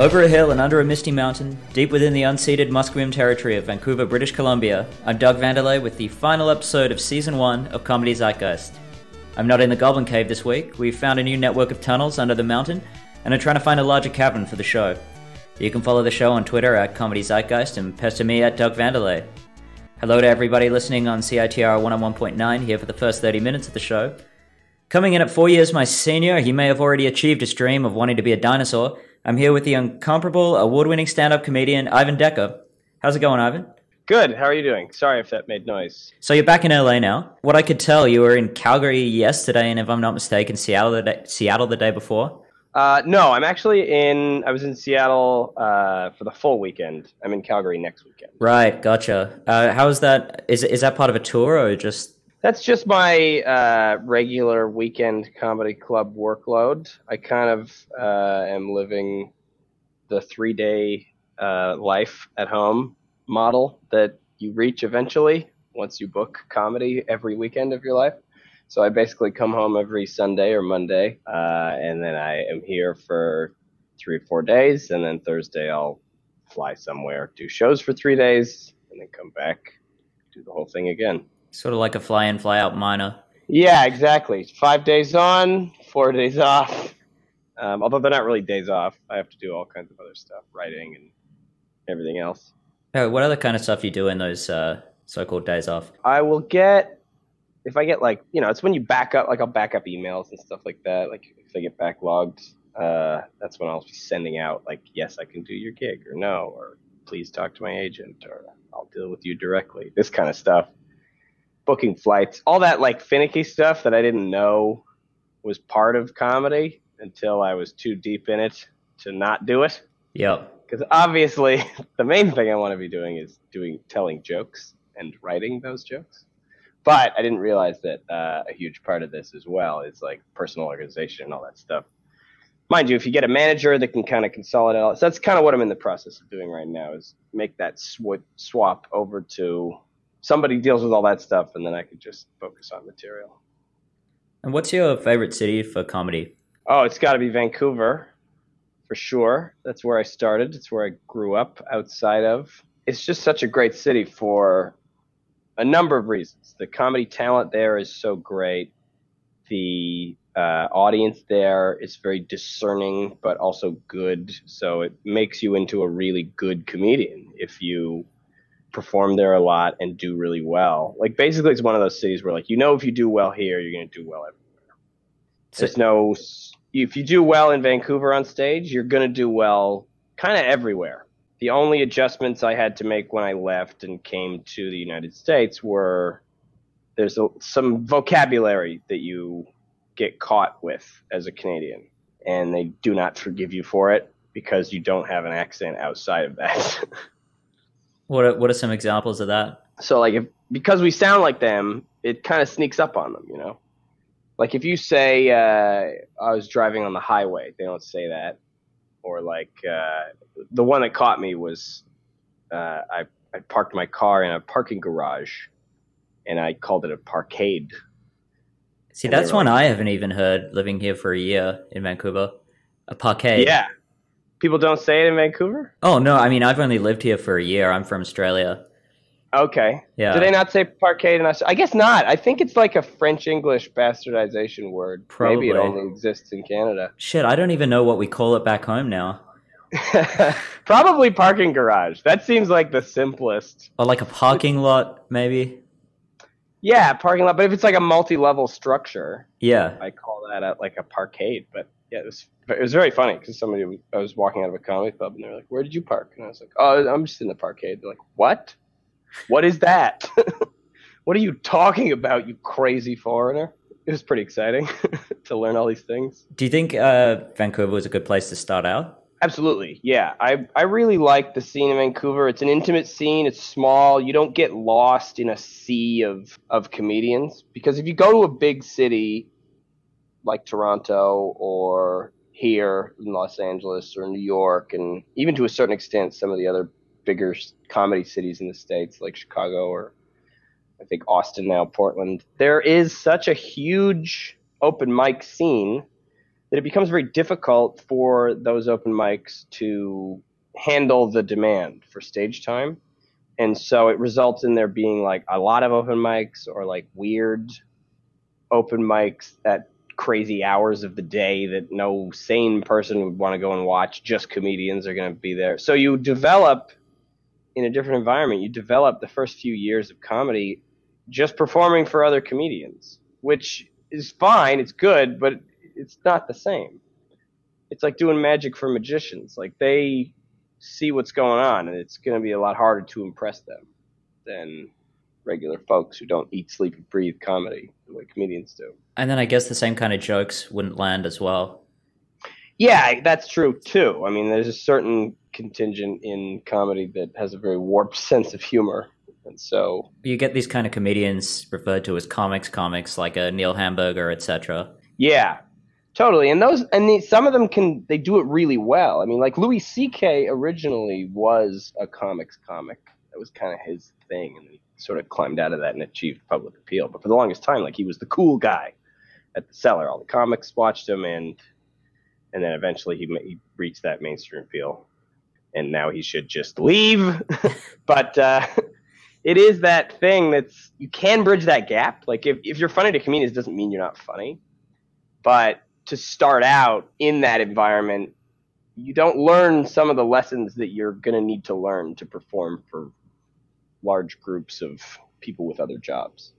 Over a hill and under a misty mountain, deep within the unceded Musqueam territory of Vancouver, British Columbia, I'm Doug Vandelay with the final episode of Season 1 of Comedy Zeitgeist. I'm not in the Goblin Cave this week. We've found a new network of tunnels under the mountain and are trying to find a larger cavern for the show. You can follow the show on Twitter at Comedy Zeitgeist and pester me at Doug Vandelay. Hello to everybody listening on CITR 101.9 here for the first 30 minutes of the show. Coming in at four years my senior, he may have already achieved his dream of wanting to be a dinosaur I'm here with the incomparable award winning stand up comedian Ivan Decker. How's it going, Ivan? Good. How are you doing? Sorry if that made noise. So you're back in LA now. What I could tell, you were in Calgary yesterday, and if I'm not mistaken, Seattle the day, Seattle the day before. Uh, no, I'm actually in. I was in Seattle uh, for the full weekend. I'm in Calgary next weekend. Right, gotcha. Uh, how is that? Is is that part of a tour or just that's just my uh, regular weekend comedy club workload. I kind of uh, am living the three day uh, life at home model that you reach eventually once you book comedy every weekend of your life. So I basically come home every Sunday or Monday, uh, and then I am here for three or four days, and then Thursday I'll fly somewhere, do shows for three days, and then come back, do the whole thing again. Sort of like a fly in, fly out miner. Yeah, exactly. Five days on, four days off. Um, although they're not really days off. I have to do all kinds of other stuff, writing and everything else. Oh, what other kind of stuff you do in those uh, so-called days off? I will get if I get like you know, it's when you back up. Like I'll back up emails and stuff like that. Like if I get backlogged, uh, that's when I'll be sending out like, yes, I can do your gig, or no, or please talk to my agent, or I'll deal with you directly. This kind of stuff booking flights, all that like finicky stuff that I didn't know was part of comedy until I was too deep in it to not do it. Yep. Because obviously, the main thing I want to be doing is doing telling jokes and writing those jokes. But I didn't realize that uh, a huge part of this as well is like personal organization and all that stuff. Mind you, if you get a manager that can kind of consolidate all, so that's kind of what I'm in the process of doing right now is make that sw- swap over to somebody deals with all that stuff, and then I could just focus on material. And what's your favorite city for comedy? Oh, it's got to be Vancouver, for sure. That's where I started. It's where I grew up outside of. It's just such a great city for a number of reasons. The comedy talent there is so great. The uh, audience there is very discerning, but also good. So it makes you into a really good comedian if you perform there a lot and do really well. Like basically, it's one of those cities where like you know if you do well here, you're going to do well everywhere. There's no if you do well in Vancouver on stage, you're going to do well kind of everywhere. The only adjustments I had to make when I left and came to the United States were there's a, some vocabulary that you get caught with as a Canadian, and they do not forgive you for it because you don't have an accent outside of that. What are, what are some examples of that? So like if because we sound like them, it kind of sneaks up on them, you know. Like if you say uh, I was driving on the highway, they don't say that. Or like uh, the one that caught me was uh, I I parked my car in a parking garage, and I called it a parkade. See, and that's one like, I haven't even heard living here for a year in Vancouver. A parkade. Yeah, People don't say it in Vancouver? Oh no, I mean I've only lived here for a year. I'm from Australia. Okay. Yeah. Do they not say parquet in Australia? I guess not. I think it's like a French English bastardization word. Probably. Maybe it only exists in Canada. Shit, I don't even know what we call it back home now. Probably parking garage. That seems like the simplest. Or like a parking lot, maybe. Yeah, parking lot. But if it's like a multi-level structure, yeah, I call that a, like a parkade. But yeah, it was it was very funny because somebody was, I was walking out of a comedy club and they were like, "Where did you park?" And I was like, "Oh, I'm just in the parkade." They're like, "What? What is that? what are you talking about, you crazy foreigner?" It was pretty exciting to learn all these things. Do you think uh, Vancouver was a good place to start out? Absolutely, yeah. I I really like the scene in Vancouver. It's an intimate scene. It's small. You don't get lost in a sea of of comedians because if you go to a big city like Toronto or here in Los Angeles or New York, and even to a certain extent, some of the other bigger comedy cities in the States, like Chicago or I think Austin now, Portland. There is such a huge open mic scene that it becomes very difficult for those open mics to handle the demand for stage time. And so it results in there being like a lot of open mics or like weird open mics at crazy hours of the day that no sane person would want to go and watch. Just comedians are going to be there. So you develop in a different environment. You develop the first few years of comedy just performing for other comedians, which is fine. It's good, but it's not the same. It's like doing magic for magicians. Like they see what's going on, and it's going to be a lot harder to impress them than regular folks who don't eat, sleep, and breathe comedy the way comedians do. And then I guess the same kind of jokes wouldn't land as well. Yeah, that's true too. I mean, there's a certain contingent in comedy that has a very warped sense of humor. And so you get these kind of comedians referred to as comics, comics like a Neil Hamburger, etc. Yeah, totally. And those, and the, some of them can they do it really well. I mean, like Louis C.K. originally was a comics comic. That was kind of his thing, and he sort of climbed out of that and achieved public appeal. But for the longest time, like he was the cool guy at the cellar. All the comics watched him, and and then eventually he, he reached that mainstream appeal and now he should just leave. but uh, it is that thing that's you can bridge that gap. Like if, if you're funny to comedians doesn't mean you're not funny. But to start out in that environment, you don't learn some of the lessons that you're gonna need to learn to perform for large groups of people with other jobs.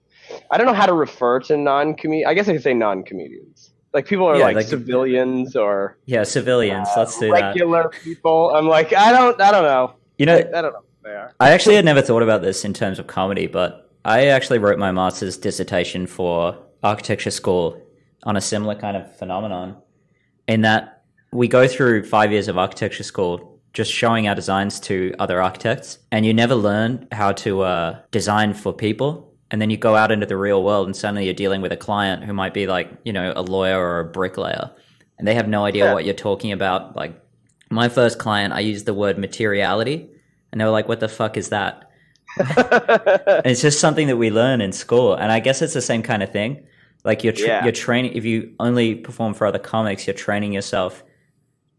I don't know how to refer to non comedians. I guess I could say non comedians like people are yeah, like, like, civilians or yeah civilians uh, let's do regular that. people i'm like i don't i don't know you know I, I, don't know they are i actually had never thought about this in terms of comedy but i actually wrote my master's dissertation for architecture school on a similar kind of phenomenon in that we go through five years of architecture school just showing our designs to other architects and you never learn how to uh, design for people and then you go out into the real world and suddenly you're dealing with a client who might be like you know a lawyer or a bricklayer and they have no idea yeah. what you're talking about like my first client i used the word materiality and they were like what the fuck is that it's just something that we learn in school and i guess it's the same kind of thing like you're tra- yeah. you're training if you only perform for other comics you're training yourself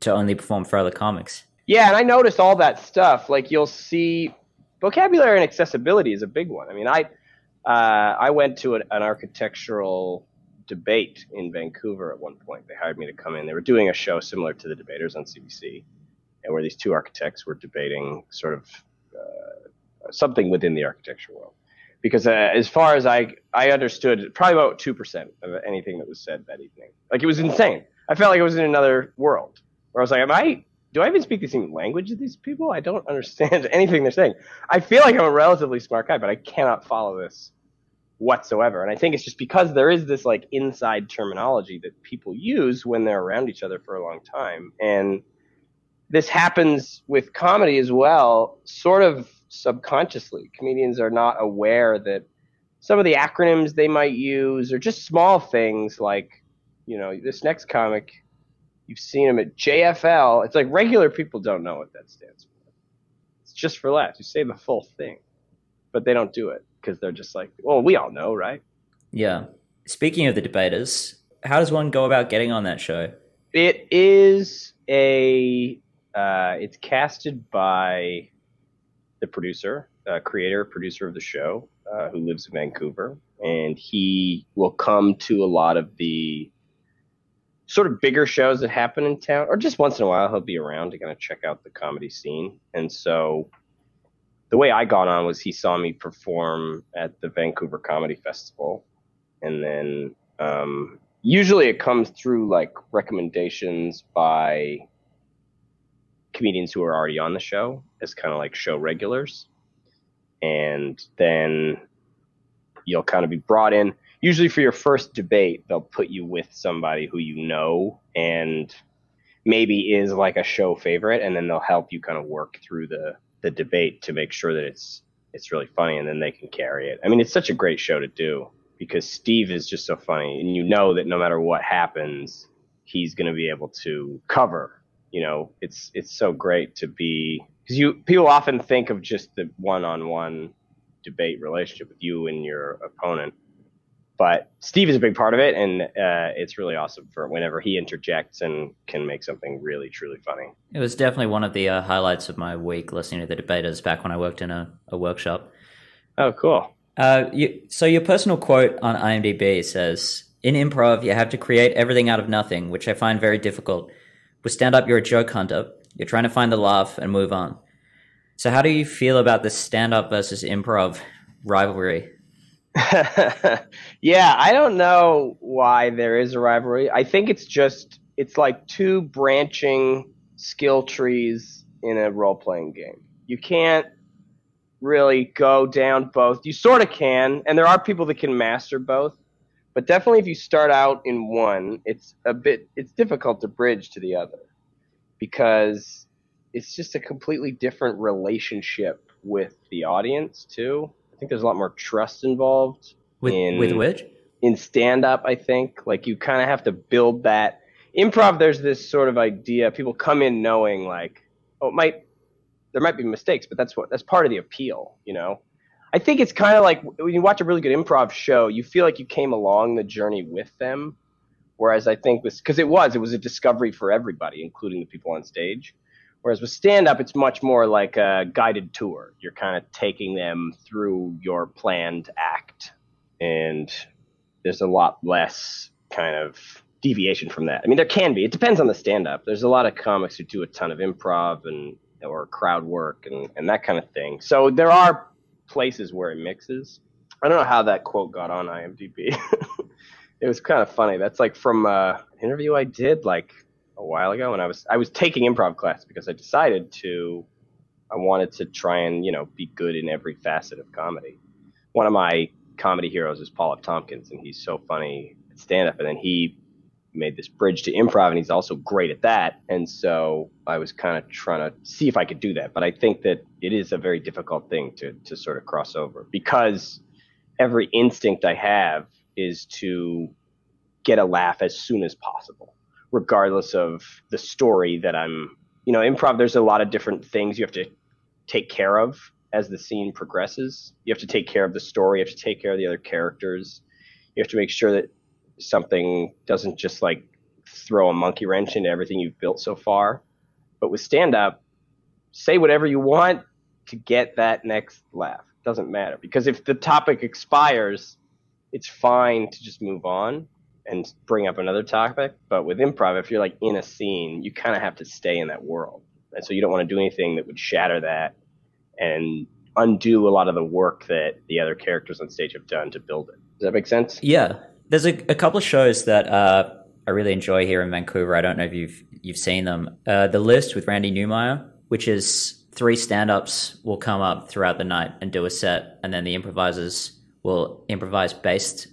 to only perform for other comics yeah and i noticed all that stuff like you'll see vocabulary and accessibility is a big one i mean i uh, I went to an, an, architectural debate in Vancouver at one point. They hired me to come in. They were doing a show similar to the debaters on CBC, and where these two architects were debating sort of uh, something within the architecture world. Because uh, as far as I I understood, probably about two percent of anything that was said that evening. Like it was insane. I felt like I was in another world. Where I was like, am I do I even speak the same language as these people? I don't understand anything they're saying. I feel like I'm a relatively smart guy, but I cannot follow this whatsoever. And I think it's just because there is this like inside terminology that people use when they're around each other for a long time. And this happens with comedy as well, sort of subconsciously. Comedians are not aware that some of the acronyms they might use are just small things like, you know, this next comic You've seen them at JFL. It's like regular people don't know what that stands for. It's just for laughs. You say the full thing, but they don't do it because they're just like, well, we all know, right? Yeah. Speaking of the debaters, how does one go about getting on that show? It is a. Uh, it's casted by the producer, uh, creator, producer of the show, uh, who lives in Vancouver, and he will come to a lot of the sort of bigger shows that happen in town, or just once in a while he'll be around to kind of check out the comedy scene. And so the way I got on was he saw me perform at the Vancouver Comedy Festival, and then um, usually it comes through like recommendations by comedians who are already on the show as kind of like show regulars, and then you'll kind of be brought in usually for your first debate, they'll put you with somebody who you know and maybe is like a show favorite, and then they'll help you kind of work through the the debate to make sure that it's it's really funny, and then they can carry it. I mean, it's such a great show to do because Steve is just so funny, and you know that no matter what happens, he's going to be able to cover. You know, it's it's so great to be because you people often think of just the one-on-one debate relationship with you and your opponent but Steve is a big part of it, and uh, it's really awesome for whenever he interjects and can make something really truly funny. It was definitely one of the uh, highlights of my week listening to the debaters back when I worked in a, a workshop. Oh, cool. Uh, you, so your personal quote on IMDb says, "In improv, you have to create everything out of nothing, which I find very difficult. With stand up, you're a joke hunter. You're trying to find the laugh and move on. So, how do you feel about the stand up versus improv rivalry?" yeah, I don't know why there is a rivalry. I think it's just it's like two branching skill trees in a role playing game. You can't really go down both. You sort of can, and there are people that can master both. But definitely, if you start out in one, it's a bit it's difficult to bridge to the other because it's just a completely different relationship with the audience too. I think there's a lot more trust involved with in, with which in stand up. I think like you kind of have to build that improv. There's this sort of idea people come in knowing like oh it might there might be mistakes, but that's what that's part of the appeal, you know. I think it's kind of like when you watch a really good improv show, you feel like you came along the journey with them. Whereas I think this, because it was, it was a discovery for everybody, including the people on stage. Whereas with stand up, it's much more like a guided tour. You're kind of taking them through your planned act. And there's a lot less kind of deviation from that. I mean, there can be. It depends on the stand up. There's a lot of comics who do a ton of improv and or crowd work and, and that kind of thing. So there are places where it mixes. I don't know how that quote got on IMDb. it was kind of funny. That's like from uh, an interview I did like a while ago, and I was I was taking improv class because I decided to I wanted to try and you know be good in every facet of comedy. One of my comedy heroes is Paul F. Tompkins, and he's so funny at stand up. And then he made this bridge to improv and he's also great at that and so i was kind of trying to see if i could do that but i think that it is a very difficult thing to to sort of cross over because every instinct i have is to get a laugh as soon as possible regardless of the story that i'm you know improv there's a lot of different things you have to take care of as the scene progresses you have to take care of the story you have to take care of the other characters you have to make sure that something doesn't just like throw a monkey wrench into everything you've built so far. But with stand up, say whatever you want to get that next laugh. Doesn't matter because if the topic expires, it's fine to just move on and bring up another topic. But with improv, if you're like in a scene, you kind of have to stay in that world. And so you don't want to do anything that would shatter that and undo a lot of the work that the other characters on stage have done to build it. Does that make sense? Yeah, there's a, a couple of shows that uh, I really enjoy here in Vancouver. I don't know if you've you've seen them. Uh, the list with Randy Neumeyer, which is three stand-ups will come up throughout the night and do a set, and then the improvisers will improvise based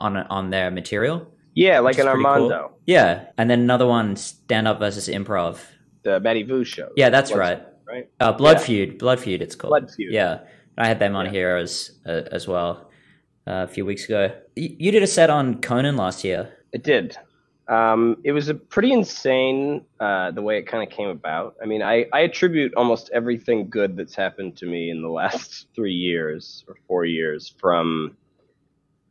on on their material. Yeah, like an Armando. Cool. Yeah, and then another one, stand up versus improv. The Matty Vu show. Yeah, that's Blood right. right. Uh, Blood yeah. Feud. Blood Feud. It's called. Blood Feud. Yeah, I had them on yeah. here as uh, as well uh, a few weeks ago. You did a set on Conan last year. It did. Um, it was a pretty insane uh, the way it kind of came about. I mean, I, I attribute almost everything good that's happened to me in the last three years or four years from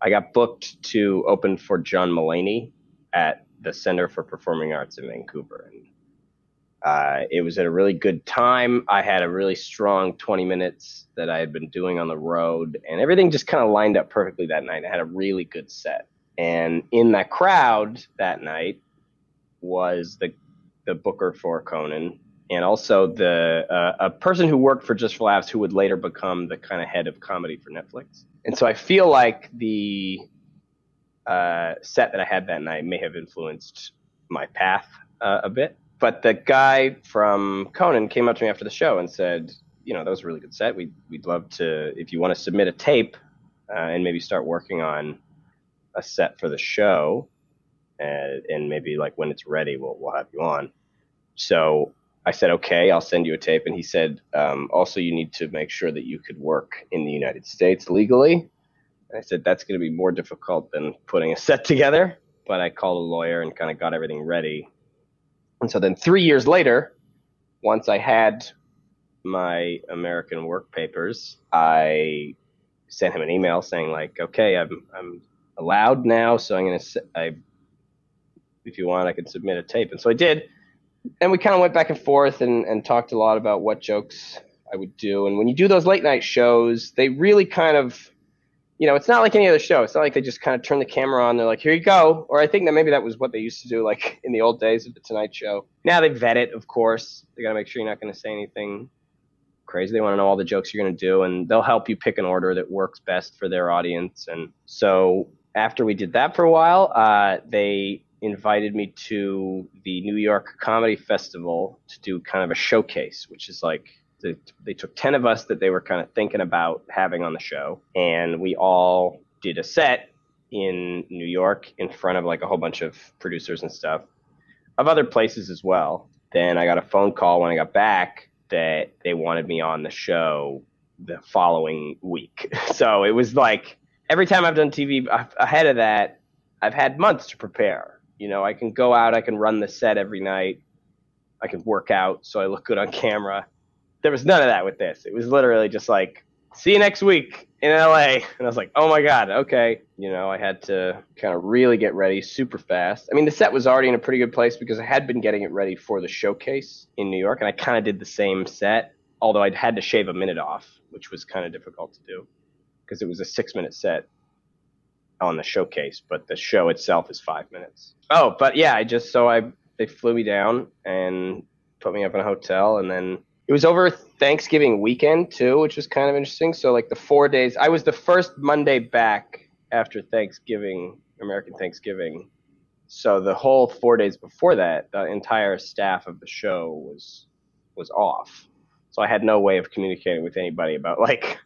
I got booked to open for John Mulaney at the Center for Performing Arts in Vancouver. And uh, it was at a really good time. I had a really strong 20 minutes that I had been doing on the road, and everything just kind of lined up perfectly that night. I had a really good set. And in that crowd that night was the the booker for Conan, and also the uh, a person who worked for Just for Laughs, who would later become the kind of head of comedy for Netflix. And so I feel like the uh, set that I had that night may have influenced my path uh, a bit but the guy from Conan came up to me after the show and said, you know, that was a really good set. We'd, we'd love to, if you want to submit a tape uh, and maybe start working on a set for the show, and, and maybe like when it's ready, we'll, we'll have you on. So I said, okay, I'll send you a tape. And he said, um, also, you need to make sure that you could work in the United States legally. And I said, that's going to be more difficult than putting a set together. But I called a lawyer and kind of got everything ready and so then three years later, once I had my American work papers, I sent him an email saying like, okay, I'm I'm allowed now. So I'm gonna I if you want, I can submit a tape. And so I did. And we kind of went back and forth and, and talked a lot about what jokes I would do. And when you do those late night shows, they really kind of, you know, it's not like any other show. It's not like they just kind of turn the camera on. They're like, here you go. Or I think that maybe that was what they used to do, like in the old days of the Tonight Show. Now they vet it, of course. They got to make sure you're not going to say anything crazy. They want to know all the jokes you're going to do, and they'll help you pick an order that works best for their audience. And so after we did that for a while, uh, they invited me to the New York Comedy Festival to do kind of a showcase, which is like the, they took 10 of us that they were kind of thinking about having on the show, and we all did a set in New York in front of like a whole bunch of producers and stuff of other places as well. Then I got a phone call when I got back that they wanted me on the show the following week. So it was like every time I've done TV ahead of that, I've had months to prepare you know, I can go out, I can run the set every night, I can work out so I look good on camera. There was none of that with this. It was literally just like, see you next week in LA. And I was like, oh my God, okay. You know, I had to kind of really get ready super fast. I mean, the set was already in a pretty good place because I had been getting it ready for the showcase in New York. And I kind of did the same set, although I'd had to shave a minute off, which was kind of difficult to do because it was a six minute set on the showcase, but the show itself is five minutes. Oh, but yeah, I just so I they flew me down and put me up in a hotel, and then it was over Thanksgiving weekend too, which was kind of interesting. So like the four days, I was the first Monday back after Thanksgiving, American Thanksgiving. So the whole four days before that, the entire staff of the show was was off. So I had no way of communicating with anybody about like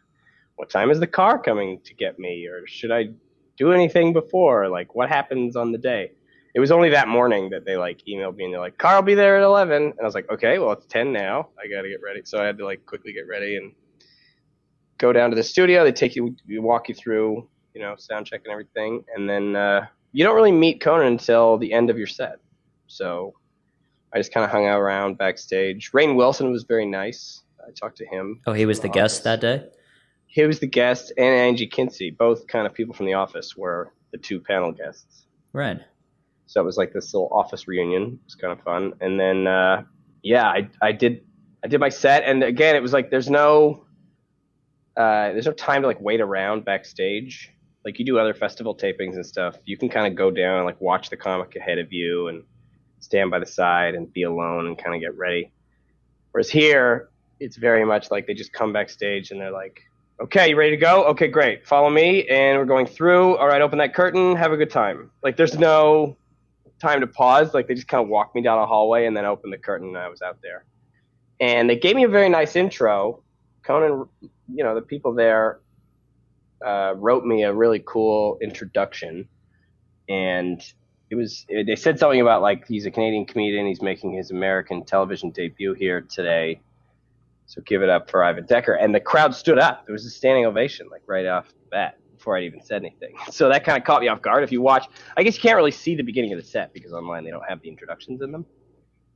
what time is the car coming to get me or should I do anything before? Like, what happens on the day? It was only that morning that they like emailed me and they're like, "Carl, be there at 11." And I was like, "Okay, well it's 10 now. I got to get ready." So I had to like quickly get ready and go down to the studio. They take you, walk you through, you know, sound check and everything, and then uh, you don't really meet Conan until the end of your set. So I just kind of hung out around backstage. Rainn Wilson was very nice. I talked to him. Oh, he was the guest that day he was the guest, and Angie Kinsey, both kind of people from the office, were the two panel guests. Right. So it was like this little office reunion. It was kind of fun. And then, uh, yeah, I, I did I did my set, and again, it was like there's no uh, there's no time to like wait around backstage. Like you do other festival tapings and stuff, you can kind of go down and like watch the comic ahead of you and stand by the side and be alone and kind of get ready. Whereas here, it's very much like they just come backstage and they're like, Okay, you ready to go? Okay, great. Follow me, and we're going through. All right, open that curtain. Have a good time. Like, there's no time to pause. Like, they just kind of walked me down a hallway and then opened the curtain, and I was out there. And they gave me a very nice intro. Conan, you know, the people there uh, wrote me a really cool introduction, and it was. They said something about like he's a Canadian comedian. He's making his American television debut here today so give it up for Ivan Decker. And the crowd stood up. There was a standing ovation, like right off the bat, before I'd even said anything. So that kind of caught me off guard. If you watch, I guess you can't really see the beginning of the set because online they don't have the introductions in them.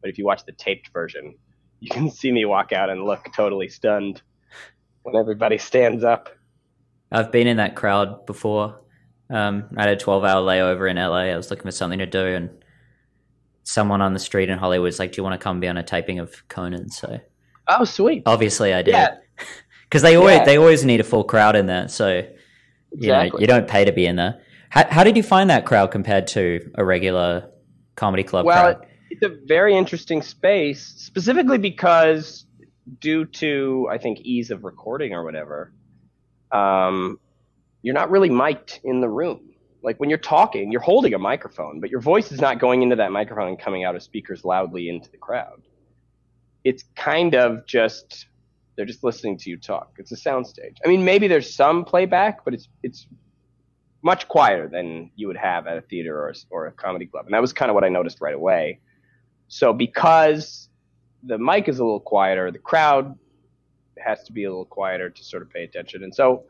But if you watch the taped version, you can see me walk out and look totally stunned when everybody stands up. I've been in that crowd before. Um, I had a 12 hour layover in LA. I was looking for something to do, and someone on the street in Hollywood was like, Do you want to come be on a taping of Conan? So Oh, sweet. Obviously, I did. Because they always yeah. they always need a full crowd in there, so you exactly. know you don't pay to be in there. How, how did you find that crowd compared to a regular comedy club well, crowd? it's a very interesting space, specifically because due to I think ease of recording or whatever, um, you're not really mic'd in the room. Like when you're talking, you're holding a microphone, but your voice is not going into that microphone and coming out of speakers loudly into the crowd it's kind of just they're just listening to you talk. It's a soundstage. I mean, maybe there's some playback, but it's it's much quieter than you would have at a theater or or a comedy club, and that was kind of what I noticed right away. So because the mic is a little quieter, the crowd has to be a little quieter to sort of pay attention, and so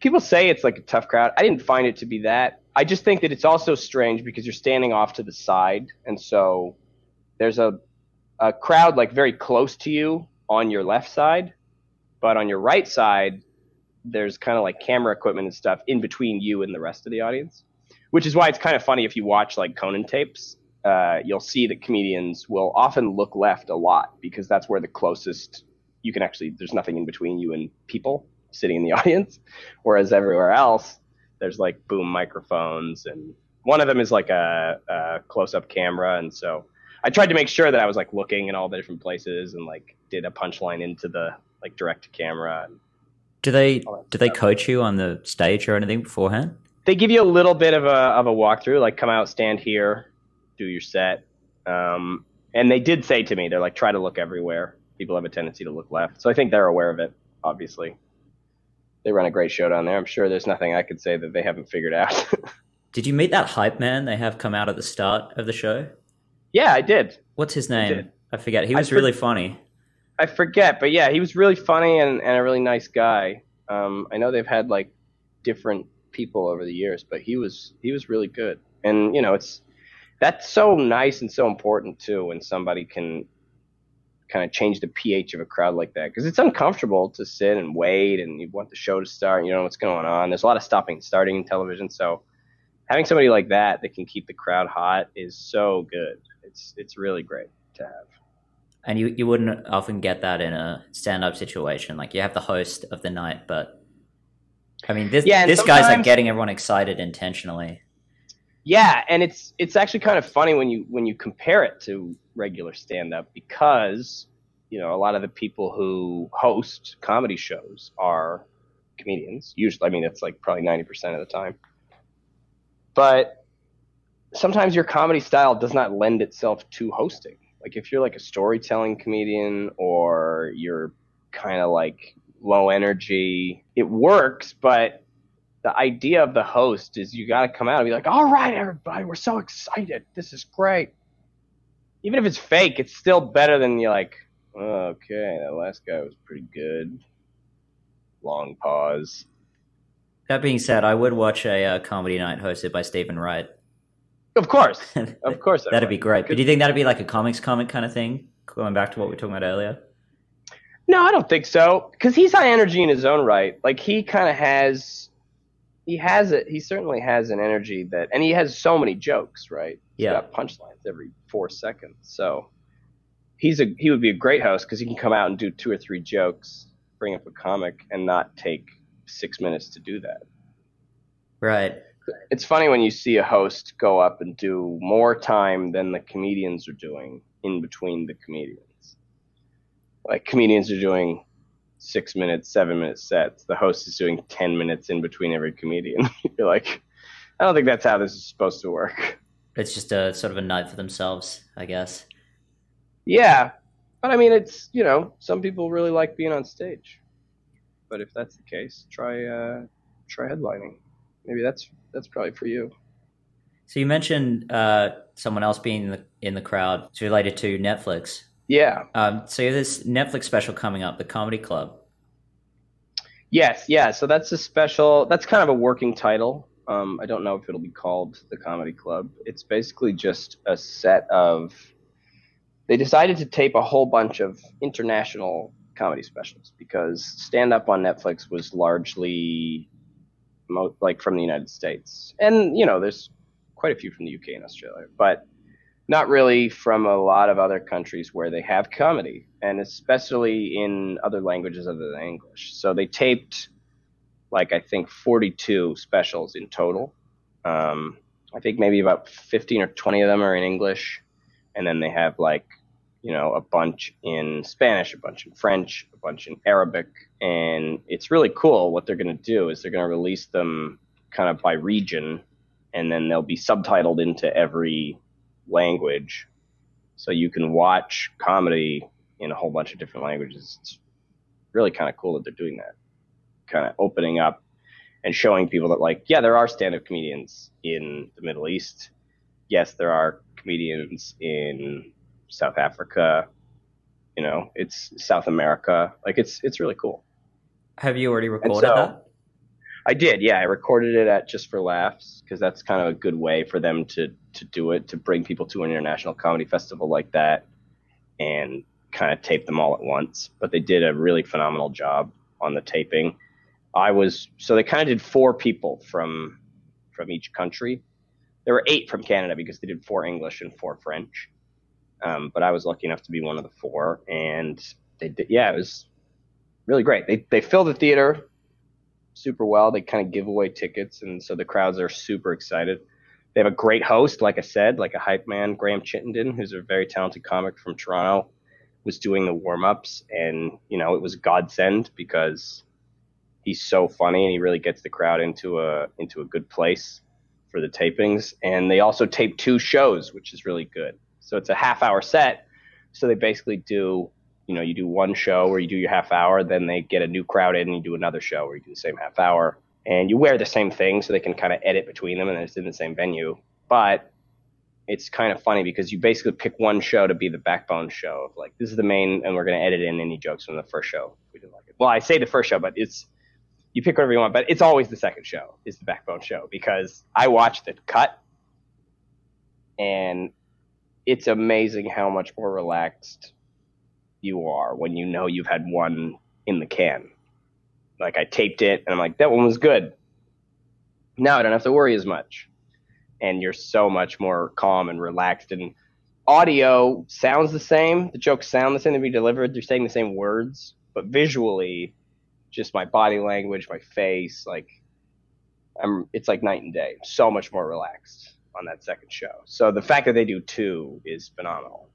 people say it's like a tough crowd. I didn't find it to be that. I just think that it's also strange because you're standing off to the side, and so there's a a crowd like very close to you on your left side, but on your right side, there's kind of like camera equipment and stuff in between you and the rest of the audience. which is why it's kind of funny if you watch like Conan tapes. Uh, you'll see that comedians will often look left a lot because that's where the closest you can actually. There's nothing in between you and people sitting in the audience, whereas everywhere else there's like boom microphones and one of them is like a, a close-up camera and so i tried to make sure that i was like looking in all the different places and like did a punchline into the like direct to camera do they do they coach you on the stage or anything beforehand they give you a little bit of a of a walkthrough like come out stand here do your set um, and they did say to me they're like try to look everywhere people have a tendency to look left so i think they're aware of it obviously they run a great show down there. I'm sure there's nothing I could say that they haven't figured out. did you meet that hype man they have come out at the start of the show? Yeah, I did. What's his name? I, I forget. He was for- really funny. I forget, but yeah, he was really funny and, and a really nice guy. Um, I know they've had like different people over the years, but he was he was really good. And you know, it's that's so nice and so important too when somebody can kind of change the pH of a crowd like that because it's uncomfortable to sit and wait and you want the show to start. and You don't know what's going on. There's a lot of stopping and starting in television, so having somebody like that that can keep the crowd hot is so good. It's it's really great to have. And you you wouldn't often get that in a stand up situation. Like you have the host of the night, but I mean this yeah, this guy's like getting everyone excited intentionally. Yeah, and it's it's actually kind of funny when you when you compare it to regular stand up because you know a lot of the people who host comedy shows are comedians. Usually, I mean it's like probably ninety percent of the time. But sometimes your comedy style does not lend itself to hosting. Like if you're like a storytelling comedian or you're kind of like low energy, it works, but the idea of the host is you got to come out and be like, all right, everybody, we're so excited. This is great. Even if it's fake, it's still better than you like, okay, that last guy was pretty good. Long pause. That being said, I would watch a uh, comedy night hosted by Steven Wright. Of course. Of course. that'd be great. But do you think that'd be like a comics comic kind of thing? Going back to what we were talking about earlier? No, I don't think so. Because he's high energy in his own right. Like, he kind of has he has it. He certainly has an energy that, and he has so many jokes, right? He's yeah, got punchlines every four seconds. So he's a he would be a great host because he can come out and do two or three jokes, bring up a comic, and not take six minutes to do that. Right. It's funny when you see a host go up and do more time than the comedians are doing in between the comedians. Like comedians are doing six minutes, seven minute sets. The host is doing 10 minutes in between every comedian. You're like, I don't think that's how this is supposed to work. It's just a sort of a night for themselves, I guess. Yeah. But I mean, it's, you know, some people really like being on stage. But if that's the case, try, uh, try headlining. Maybe that's, that's probably for you. So you mentioned uh, someone else being in the, in the crowd. It's related to Netflix. Yeah. Um, so this Netflix special coming up, The Comedy Club. Yes, yeah. So that's a special. That's kind of a working title. Um, I don't know if it'll be called The Comedy Club. It's basically just a set of. They decided to tape a whole bunch of international comedy specials because stand up on Netflix was largely like from the United States. And, you know, there's quite a few from the UK and Australia. But not really from a lot of other countries where they have comedy, and especially in other languages other than English. So they taped like I think 42 specials in total. Um, I think maybe about 15 or 20 of them are in English, and then they have like you know a bunch in Spanish, a bunch in French, a bunch in Arabic, and it's really cool. What they're going to do is they're going to release them kind of by region, and then they'll be subtitled into every language, so you can watch comedy in a whole bunch of different languages. It's really kind of cool that they're doing that, kind of opening up and showing people that like, yeah, there are stand-up comedians in the Middle East. Yes, there are comedians in South Africa. You know, it's South America. Like it's it's really cool. Have you already recorded so, that? I did, yeah. I recorded it at Just for Laughs because that's kind of a good way for them to to do it to bring people to an international comedy festival like that and kind of tape them all at once. But they did a really phenomenal job on the taping. I was so they kind of did four people from from each country. There were eight from Canada because they did four English and four French. Um, but I was lucky enough to be one of the four, and they did. Yeah, it was really great. They they filled the theater super well. They kind of give away tickets, and so the crowds are super excited. They have a great host, like I said, like a hype man, Graham Chittenden, who's a very talented comic from Toronto, was doing the warm ups, and you know it was godsend because he's so funny and he really gets the crowd into a into a good place for the tapings. And they also tape two shows, which is really good. So it's a half hour set. So they basically do, you know, you do one show where you do your half hour, then they get a new crowd in and you do another show where you do the same half hour. And you wear the same thing so they can kind of edit between them and it's in the same venue. But it's kind of funny because you basically pick one show to be the backbone show of like this is the main and we're going to edit in any jokes from the first show we didn't like it well i say the first show but it's you pick whatever you want but it's always the second show is the backbone show because i watched the cut and it's amazing how much more relaxed you are when you know you've had one in the can. Like I taped it and I'm like, that one was good. Now I don't have to worry as much. And you're so much more calm and relaxed and audio sounds the same. The jokes sound the same to be delivered. They're saying the same words, but visually, just my body language, my face, like I'm it's like night and day. So much more relaxed on that second show. So the fact that they do two is phenomenal.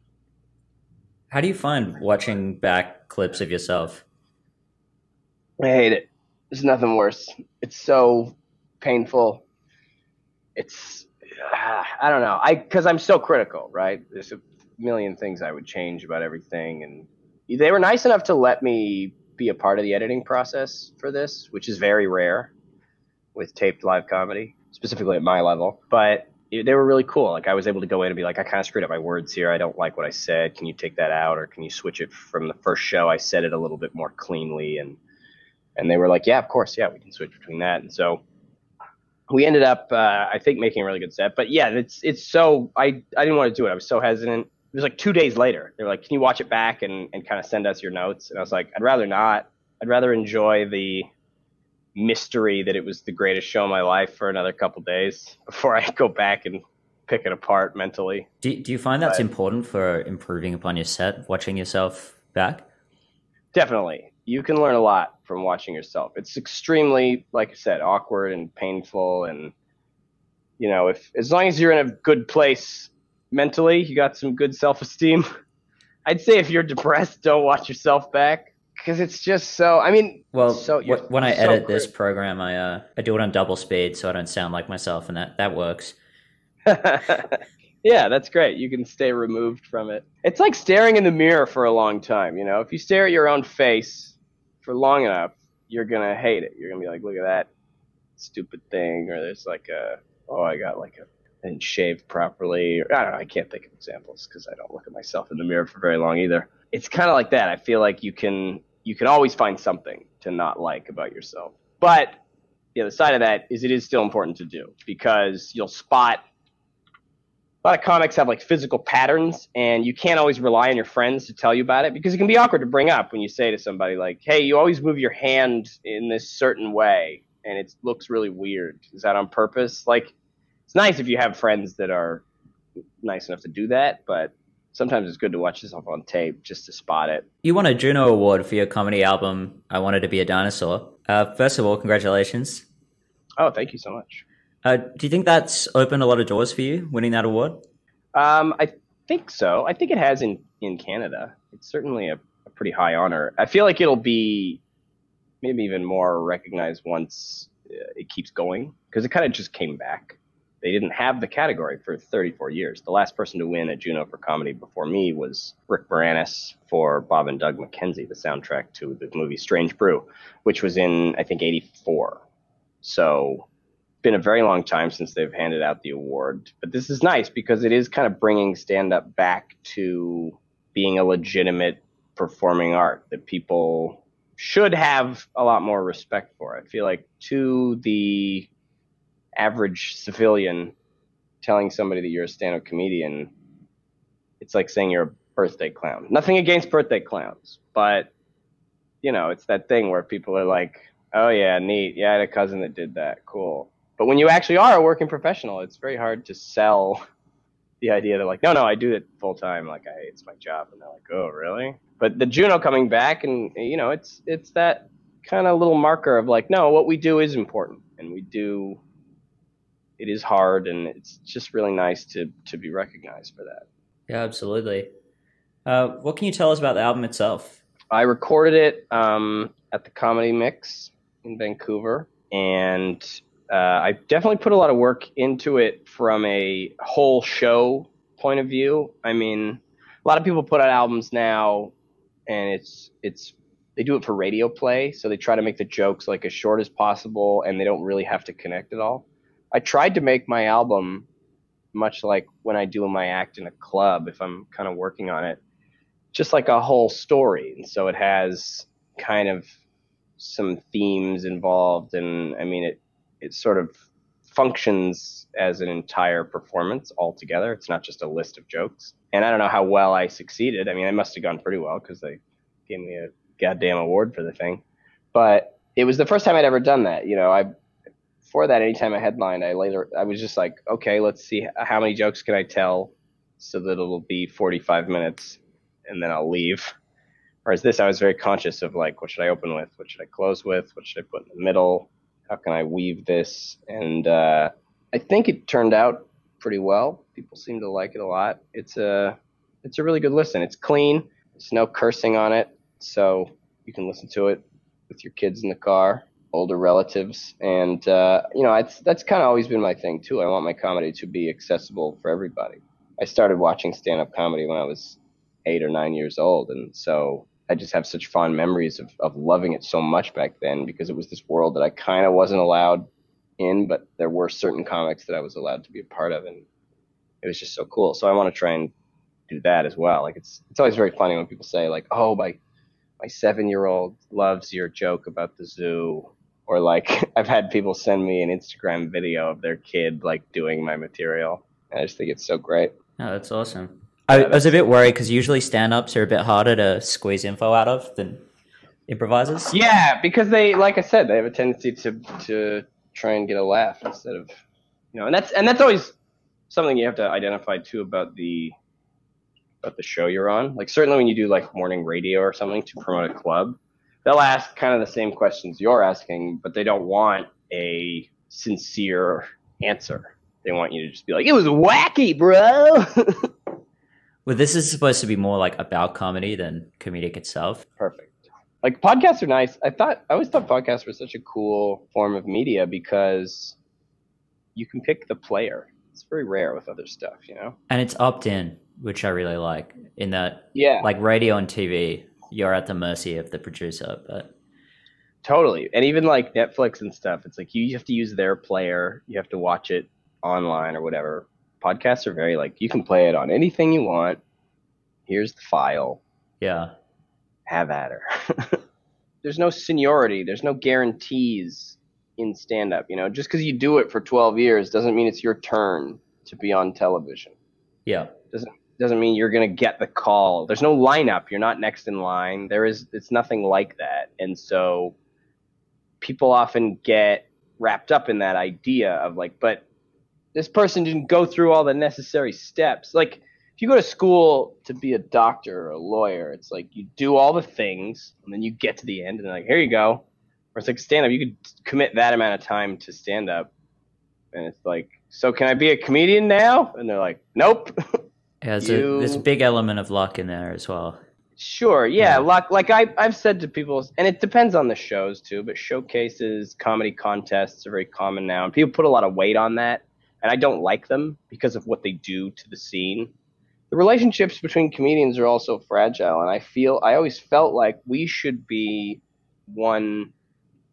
How do you find watching back clips of yourself? I hate it. There's nothing worse. It's so painful. It's uh, I don't know. I because I'm so critical, right? There's a million things I would change about everything, and they were nice enough to let me be a part of the editing process for this, which is very rare with taped live comedy, specifically at my level. But they were really cool. Like I was able to go in and be like, I kind of screwed up my words here. I don't like what I said. Can you take that out, or can you switch it from the first show? I said it a little bit more cleanly, and and they were like, yeah, of course, yeah, we can switch between that. And so we ended up, uh, I think, making a really good set. But yeah, it's it's so I I didn't want to do it. I was so hesitant. It was like two days later. They were like, can you watch it back and and kind of send us your notes? And I was like, I'd rather not. I'd rather enjoy the mystery that it was the greatest show of my life for another couple days before I go back and pick it apart mentally. Do, do you find that's but, important for improving upon your set, watching yourself back? Definitely. You can learn a lot from watching yourself. It's extremely, like I said, awkward and painful. And, you know, if as long as you're in a good place mentally, you got some good self esteem. I'd say if you're depressed, don't watch yourself back because it's just so. I mean, well, so when I so edit this program, I uh, I do it on double speed so I don't sound like myself, and that that works. yeah, that's great. You can stay removed from it. It's like staring in the mirror for a long time. You know, if you stare at your own face for long enough, you're gonna hate it. You're gonna be like, look at that stupid thing, or there's like a oh, I got like a I didn't shave properly. Or, I don't know. I can't think of examples because I don't look at myself in the mirror for very long either. It's kind of like that. I feel like you can you can always find something to not like about yourself. But the other side of that is it is still important to do because you'll spot a lot of comics have like physical patterns and you can't always rely on your friends to tell you about it because it can be awkward to bring up when you say to somebody like hey you always move your hand in this certain way and it looks really weird is that on purpose like it's nice if you have friends that are nice enough to do that but sometimes it's good to watch yourself on tape just to spot it. You won a Juno Award for your comedy album, I Wanted to Be a Dinosaur. Uh, first of all, congratulations. Oh, thank you so much. Uh, do you think that's opened a lot of doors for you, winning that award? Um, I think so. I think it has in, in Canada. It's certainly a, a pretty high honor. I feel like it'll be maybe even more recognized once uh, it keeps going because it kind of just came back they didn't have the category for 34 years. The last person to win a Juno for comedy before me was Rick Moranis for Bob and Doug McKenzie, the soundtrack to the movie Strange Brew, which was in I think 84. So been a very long time since they've handed out the award, but this is nice because it is kind of bringing stand up back to being a legitimate performing art that people should have a lot more respect for. I feel like to the average civilian telling somebody that you're a stand-up comedian, it's like saying you're a birthday clown. Nothing against birthday clowns, but you know, it's that thing where people are like, "Oh yeah, neat. Yeah, I had a cousin that did that. Cool." But when you actually are a working professional, it's very hard to sell the idea that like, no, no, I do it full time. Like, I, it's my job, and they're like, oh, really? But the Juno coming back, and you know, it's it's that kind of little marker of like, no, what we do is important, and we do. It is hard, and it's just really nice to to be recognized for that. Yeah, absolutely. Uh, what can you tell us about the album itself? I recorded it um, at the Comedy Mix in Vancouver, and uh, I definitely put a lot of work into it from a whole show point of view. I mean, a lot of people put out albums now, and it's it's they do it for radio play, so they try to make the jokes like as short as possible, and they don't really have to connect at all. I tried to make my album much like when I do my act in a club, if I'm kind of working on it, just like a whole story. And so it has kind of some themes involved, and I mean it it sort of functions as an entire performance altogether. It's not just a list of jokes. And I don't know how well I succeeded. I mean, I must have gone pretty well because they gave me a goddamn award for the thing. But it was the first time I'd ever done that. You know, I before that, anytime I headlined, I later I was just like, okay, let's see how many jokes can I tell so that it'll be 45 minutes, and then I'll leave. Whereas this, I was very conscious of like, what should I open with? What should I close with? What should I put in the middle? How can I weave this? And uh, I think it turned out pretty well. People seem to like it a lot. It's a it's a really good listen. It's clean. There's no cursing on it, so you can listen to it with your kids in the car, older relatives, and uh, you know it's, that's kind of always been my thing too. I want my comedy to be accessible for everybody. I started watching stand-up comedy when I was eight or nine years old, and so I just have such fond memories of, of loving it so much back then because it was this world that I kind of wasn't allowed in, but there were certain comics that I was allowed to be a part of, and it was just so cool. So I want to try and do that as well. Like it's it's always very funny when people say like, "Oh, my my seven year old loves your joke about the zoo," or like I've had people send me an Instagram video of their kid like doing my material. And I just think it's so great. Oh, that's awesome. I, I was a bit worried because usually stand-ups are a bit harder to squeeze info out of than improvisers. Yeah, because they, like I said, they have a tendency to to try and get a laugh instead of, you know, and that's and that's always something you have to identify too about the about the show you're on. Like certainly when you do like morning radio or something to promote a club, they'll ask kind of the same questions you're asking, but they don't want a sincere answer. They want you to just be like, "It was wacky, bro." Well, this is supposed to be more like about comedy than comedic itself. Perfect. Like podcasts are nice. I thought I always thought podcasts were such a cool form of media because you can pick the player. It's very rare with other stuff, you know. And it's opt in, which I really like. In that, yeah, like radio and TV, you're at the mercy of the producer, but totally. And even like Netflix and stuff, it's like you have to use their player. You have to watch it online or whatever podcasts are very like you can play it on anything you want. Here's the file. Yeah. Have at her. there's no seniority. There's no guarantees in stand up. You know, just because you do it for 12 years doesn't mean it's your turn to be on television. Yeah. Doesn't doesn't mean you're going to get the call. There's no lineup. You're not next in line. There is it's nothing like that. And so people often get wrapped up in that idea of like but this person didn't go through all the necessary steps. Like if you go to school to be a doctor or a lawyer, it's like you do all the things and then you get to the end and they're like, here you go. Or it's like stand up, you could commit that amount of time to stand up. And it's like, so can I be a comedian now? And they're like, nope. Yeah, there's, you... a, there's a big element of luck in there as well. Sure, yeah, yeah, luck. Like I, I've said to people, and it depends on the shows too. But showcases, comedy contests are very common now, and people put a lot of weight on that and I don't like them because of what they do to the scene. The relationships between comedians are also fragile, and I feel I always felt like we should be one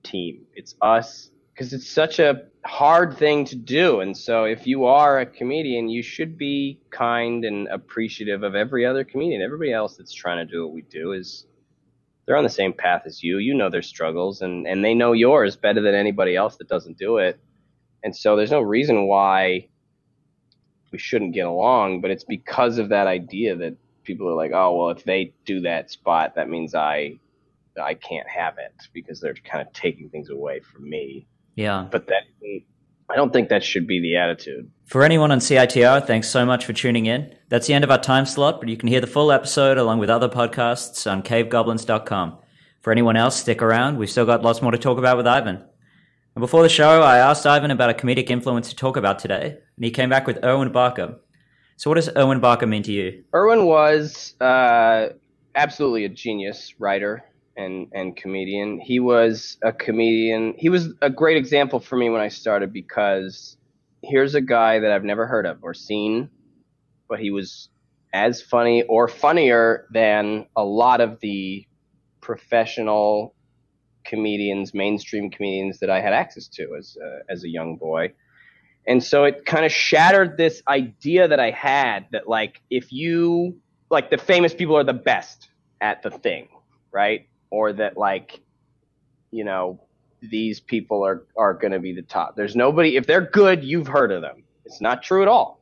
team. It's us because it's such a hard thing to do. And so if you are a comedian, you should be kind and appreciative of every other comedian. Everybody else that's trying to do what we do is they're on the same path as you. You know their struggles and, and they know yours better than anybody else that doesn't do it. And so there's no reason why we shouldn't get along, but it's because of that idea that people are like, oh, well, if they do that spot, that means I I can't have it because they're kind of taking things away from me. Yeah. But that I don't think that should be the attitude. For anyone on CITR, thanks so much for tuning in. That's the end of our time slot, but you can hear the full episode along with other podcasts on cavegoblins.com. For anyone else, stick around. We've still got lots more to talk about with Ivan. And before the show, I asked Ivan about a comedic influence to talk about today, and he came back with Irwin Barker. So, what does Irwin Barker mean to you? Irwin was uh, absolutely a genius writer and and comedian. He was a comedian. He was a great example for me when I started because here's a guy that I've never heard of or seen, but he was as funny or funnier than a lot of the professional comedians, mainstream comedians that I had access to as a, as a young boy. And so it kind of shattered this idea that I had that like if you like the famous people are the best at the thing, right? Or that like you know these people are are going to be the top. There's nobody if they're good, you've heard of them. It's not true at all.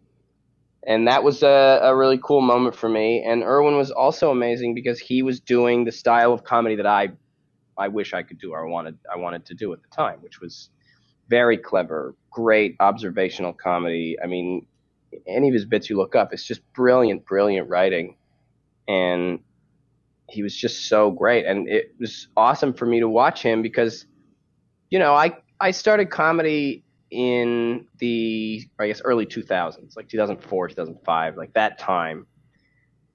And that was a, a really cool moment for me. And Irwin was also amazing because he was doing the style of comedy that I I wish I could do or I wanted I wanted to do at the time, which was very clever, great observational comedy. I mean, any of his bits you look up, it's just brilliant, brilliant writing. And he was just so great, and it was awesome for me to watch him because, you know, I I started comedy in the I guess early 2000s, like 2004, 2005, like that time,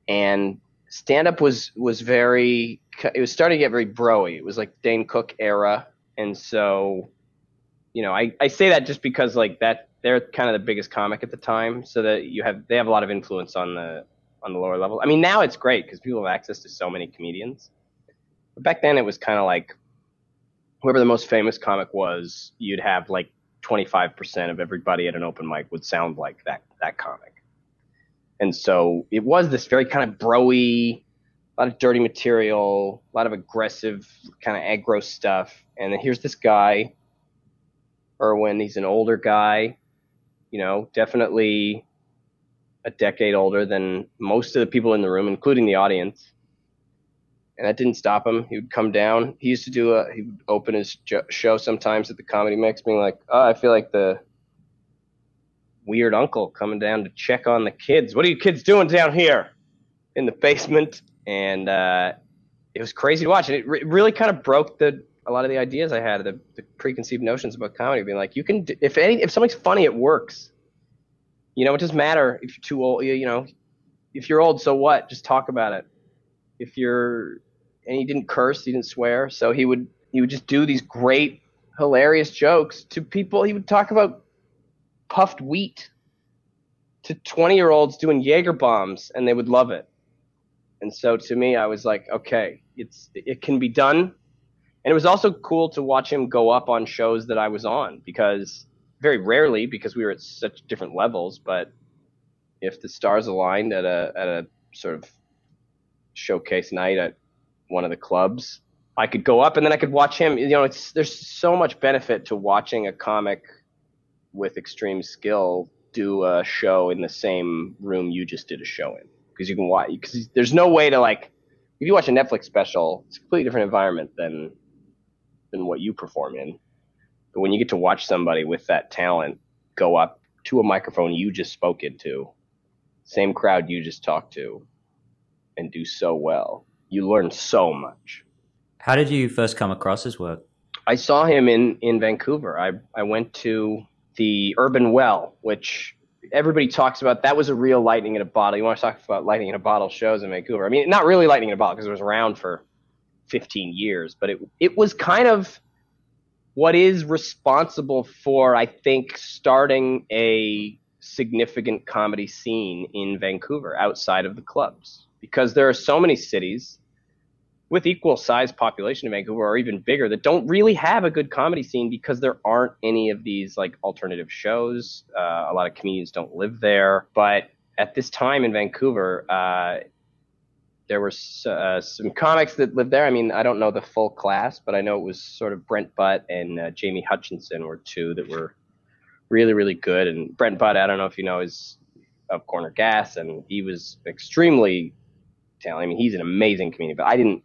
and stand up was was very it was starting to get very broy. It was like Dane Cook era, and so, you know, I I say that just because like that they're kind of the biggest comic at the time, so that you have they have a lot of influence on the on the lower level. I mean, now it's great because people have access to so many comedians. But back then, it was kind of like whoever the most famous comic was, you'd have like 25% of everybody at an open mic would sound like that that comic. And so it was this very kind of broy, a lot of dirty material, a lot of aggressive kind of aggro stuff. And then here's this guy, Irwin. He's an older guy, you know, definitely a decade older than most of the people in the room, including the audience. And that didn't stop him. He would come down. He used to do a. He would open his show sometimes at the Comedy Mix, being like, "Oh, I feel like the weird uncle coming down to check on the kids. What are you kids doing down here in the basement?" And uh, it was crazy to watch. And it re- really kind of broke the a lot of the ideas I had, the, the preconceived notions about comedy, being like, you can if any if something's funny, it works you know, it doesn't matter if you're too old. You know, if you're old, so what? Just talk about it. If you're, and he didn't curse, he didn't swear, so he would he would just do these great, hilarious jokes to people. He would talk about puffed wheat to 20 year olds doing Jaeger bombs, and they would love it. And so to me, I was like, okay, it's it can be done. And it was also cool to watch him go up on shows that I was on because very rarely because we were at such different levels. But if the stars aligned at a at a sort of showcase night at one of the clubs, I could go up and then I could watch him. You know, it's there's so much benefit to watching a comic with extreme skill do a show in the same room you just did a show in because you can watch because there's no way to like if you watch a Netflix special, it's a completely different environment than than what you perform in. But when you get to watch somebody with that talent go up to a microphone you just spoke into, same crowd you just talked to, and do so well, you learn so much. How did you first come across his work? I saw him in, in Vancouver. I, I went to the Urban Well, which everybody talks about. That was a real lightning in a bottle. You want to talk about lightning in a bottle shows in Vancouver? I mean, not really lightning in a bottle because it was around for 15 years, but it it was kind of what is responsible for, I think, starting a significant comedy scene in Vancouver outside of the clubs. Because there are so many cities with equal size population in Vancouver or even bigger that don't really have a good comedy scene because there aren't any of these like alternative shows. Uh, a lot of comedians don't live there. But at this time in Vancouver, uh, there were uh, some comics that lived there. I mean, I don't know the full class, but I know it was sort of Brent Butt and uh, Jamie Hutchinson were two that were really, really good. And Brent Butt, I don't know if you know, is of Corner Gas, and he was extremely talented. I mean, he's an amazing comedian, but I didn't,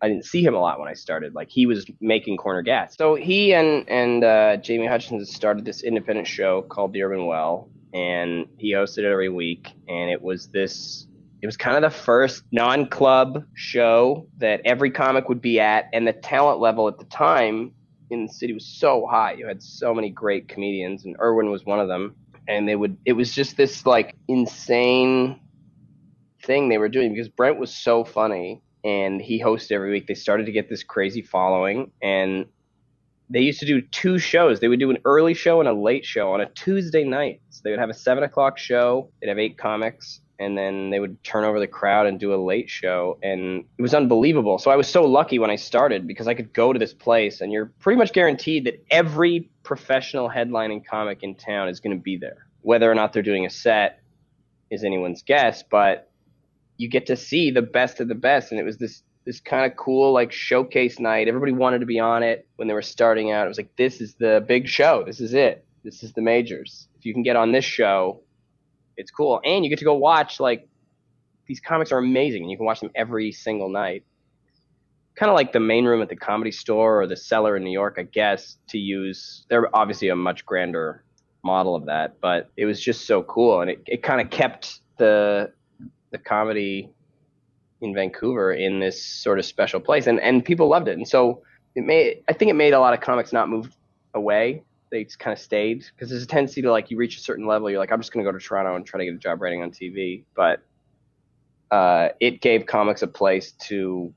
I didn't see him a lot when I started. Like he was making corner gas. So he and and uh, Jamie Hutchinson started this independent show called The Urban Well, and he hosted it every week. And it was this. It was kind of the first non-club show that every comic would be at, and the talent level at the time in the city was so high. You had so many great comedians, and Irwin was one of them. And they would. It was just this like insane thing they were doing because Brent was so funny and he hosted every week. They started to get this crazy following, and they used to do two shows. They would do an early show and a late show on a Tuesday night. So they would have a seven o'clock show. They'd have eight comics, and then they would turn over the crowd and do a late show, and it was unbelievable. So I was so lucky when I started because I could go to this place, and you're pretty much guaranteed that every professional headlining comic in town is going to be there. Whether or not they're doing a set is anyone's guess, but you get to see the best of the best, and it was this this kind of cool like showcase night. Everybody wanted to be on it when they were starting out. It was like this is the big show. This is it. This is the majors. If you can get on this show, it's cool, and you get to go watch like these comics are amazing, and you can watch them every single night. Kind of like the main room at the comedy store or the cellar in New York, I guess, to use. They're obviously a much grander model of that, but it was just so cool, and it, it kind of kept the the comedy in Vancouver in this sort of special place, and and people loved it, and so it made I think it made a lot of comics not move away. They kind of stayed because there's a tendency to like you reach a certain level, you're like I'm just going to go to Toronto and try to get a job writing on TV, but uh, it gave comics a place to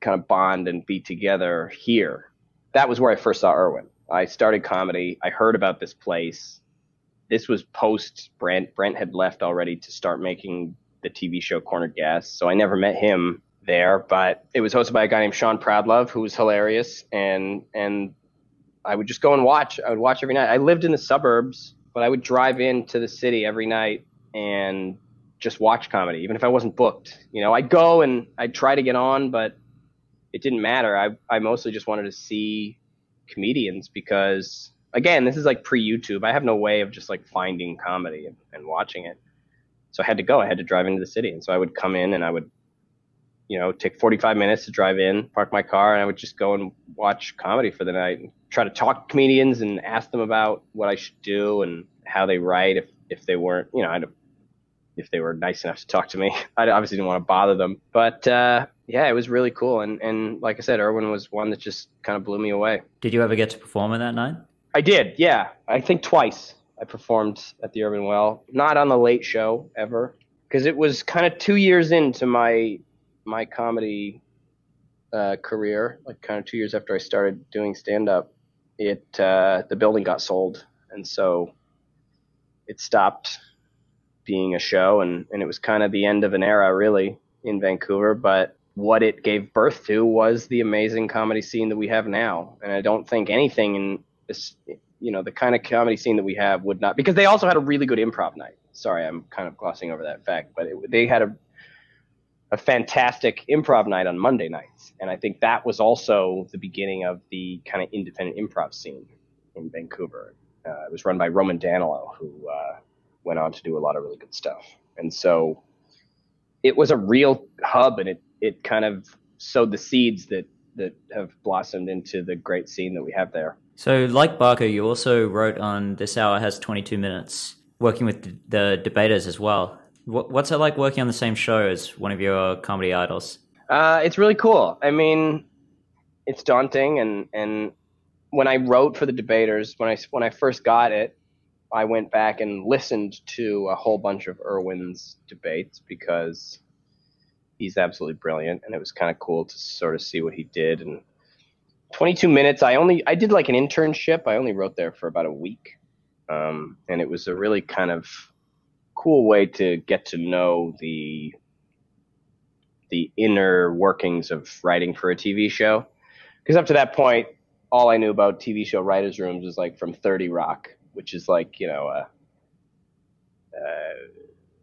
kind of bond and be together here. That was where I first saw Irwin. I started comedy. I heard about this place this was post Brent. Brent had left already to start making the TV show Corner Gas, so I never met him there. But it was hosted by a guy named Sean Pradlove, who was hilarious, and and I would just go and watch. I would watch every night. I lived in the suburbs, but I would drive into the city every night and just watch comedy, even if I wasn't booked. You know, I'd go and I'd try to get on, but it didn't matter. I I mostly just wanted to see comedians because again, this is like pre YouTube. I have no way of just like finding comedy and, and, watching it. So I had to go. I had to drive into the city. And so I would come in and I would, you know, take 45 minutes to drive in, park my car, and I would just go and watch comedy for the night and try to talk to comedians and ask them about what I should do and how they write if, if they weren't, you know, I'd, if they were nice enough to talk to me. I obviously didn't want to bother them. But uh, yeah, it was really cool. And, and like I said, Irwin was one that just kind of blew me away. Did you ever get to perform in that night? I did, yeah. I think twice I performed at the Urban Well. Not on the Late Show ever, because it was kind of two years into my my comedy uh, career. Like kind of two years after I started doing stand up, it uh, the building got sold, and so it stopped being a show, and and it was kind of the end of an era, really, in Vancouver. But what it gave birth to was the amazing comedy scene that we have now. And I don't think anything in this, you know, the kind of comedy scene that we have would not because they also had a really good improv night. Sorry, I'm kind of glossing over that fact, but it, they had a a fantastic improv night on Monday nights, and I think that was also the beginning of the kind of independent improv scene in Vancouver. Uh, it was run by Roman Danylo, who uh, went on to do a lot of really good stuff, and so it was a real hub, and it it kind of sowed the seeds that that have blossomed into the great scene that we have there. So, like Barker, you also wrote on This Hour Has 22 Minutes, working with the debaters as well. What's it like working on the same show as one of your comedy idols? Uh, it's really cool. I mean, it's daunting, and, and when I wrote for the debaters, when I, when I first got it, I went back and listened to a whole bunch of Irwin's debates because he's absolutely brilliant, and it was kind of cool to sort of see what he did and 22 minutes. I only I did like an internship. I only wrote there for about a week, um, and it was a really kind of cool way to get to know the the inner workings of writing for a TV show. Because up to that point, all I knew about TV show writers' rooms was like from 30 Rock, which is like you know a, a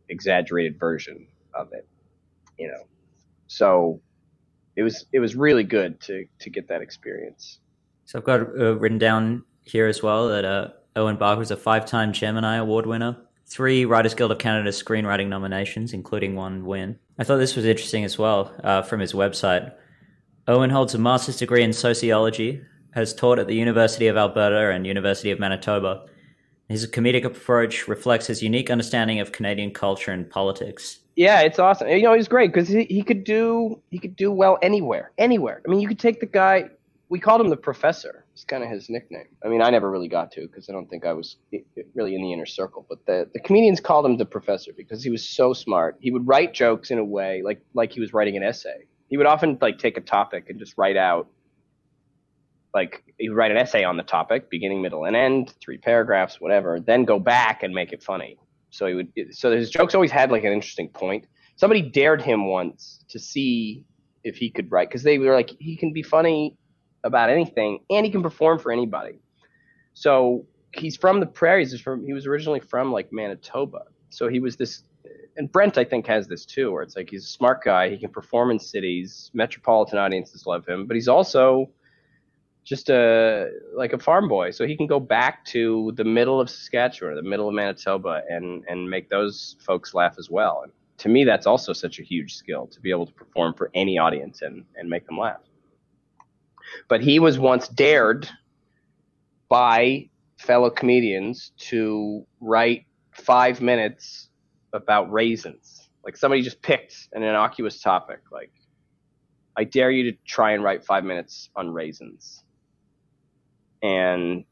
exaggerated version of it, you know. So it was it was really good to to get that experience. So I've got uh, written down here as well that uh, Irwin Barker was a five-time Gemini Award winner, three Writers Guild of Canada screenwriting nominations, including one win. I thought this was interesting as well uh, from his website. Irwin holds a master's degree in sociology, has taught at the University of Alberta and University of Manitoba. His comedic approach reflects his unique understanding of Canadian culture and politics. Yeah, it's awesome. You know, he's great because he, he could do he could do well anywhere, anywhere. I mean, you could take the guy. We called him the professor. It's kind of his nickname. I mean, I never really got to because I don't think I was really in the inner circle. But the the comedians called him the professor because he was so smart. He would write jokes in a way like like he was writing an essay. He would often like take a topic and just write out like he would write an essay on the topic, beginning, middle, and end, three paragraphs, whatever, then go back and make it funny. So he would so his jokes always had like an interesting point. Somebody dared him once to see if he could write because they were like he can be funny about anything and he can perform for anybody. So he's from the prairies. He's from he was originally from like Manitoba. So he was this and Brent I think has this too, where it's like he's a smart guy. He can perform in cities. Metropolitan audiences love him, but he's also just a like a farm boy, so he can go back to the middle of Saskatchewan, the middle of Manitoba, and and make those folks laugh as well. And to me, that's also such a huge skill to be able to perform for any audience and and make them laugh. But he was once dared by fellow comedians to write five minutes about raisins. Like somebody just picked an innocuous topic, like I dare you to try and write five minutes on raisins and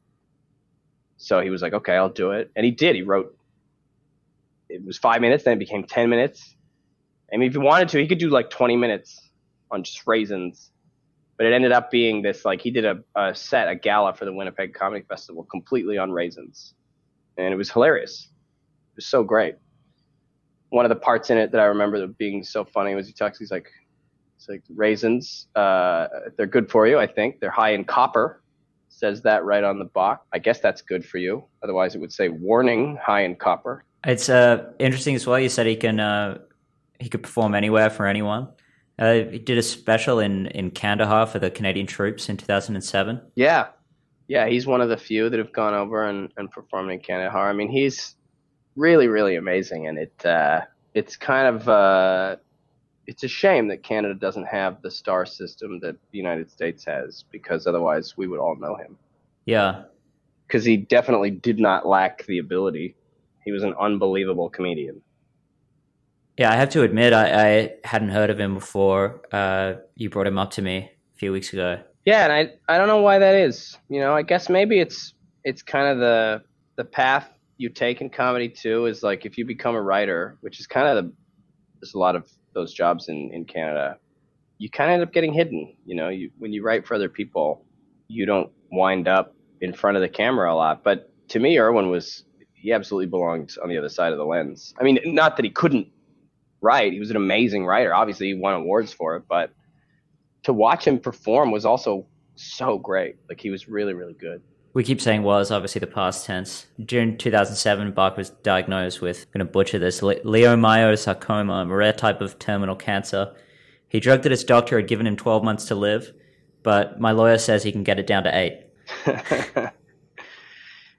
so he was like, okay, I'll do it. And he did. He wrote, it was five minutes, then it became 10 minutes. I mean, if he wanted to, he could do like 20 minutes on just raisins. But it ended up being this like he did a, a set, a gala for the Winnipeg Comedy Festival completely on raisins. And it was hilarious. It was so great. One of the parts in it that I remember being so funny was he talks, he's like, it's like raisins, uh, they're good for you, I think. They're high in copper, says that right on the box. I guess that's good for you. Otherwise, it would say warning, high in copper. It's uh, interesting as well. You said he can uh, he could perform anywhere for anyone. Uh, he did a special in in Kandahar for the Canadian troops in 2007. Yeah, yeah, he's one of the few that have gone over and, and performed in Kandahar. I mean, he's really really amazing, and it uh, it's kind of uh, it's a shame that Canada doesn't have the star system that the United States has because otherwise we would all know him. Yeah. Because he definitely did not lack the ability. He was an unbelievable comedian. Yeah, I have to admit, I, I hadn't heard of him before. Uh, you brought him up to me a few weeks ago. Yeah, and I I don't know why that is. You know, I guess maybe it's it's kind of the the path you take in comedy too. Is like if you become a writer, which is kind of the there's a lot of those jobs in, in Canada, you kind of end up getting hidden. You know, you, when you write for other people, you don't wind up in front of the camera a lot. But to me, Irwin was he absolutely belonged on the other side of the lens. I mean, not that he couldn't write; he was an amazing writer. Obviously, he won awards for it, but to watch him perform was also so great. Like he was really, really good we keep saying was obviously the past tense. During 2007, Barker was diagnosed with, I'm going to butcher this, leiomyosarcoma, a rare type of terminal cancer. He joked that his doctor had given him 12 months to live, but my lawyer says he can get it down to eight.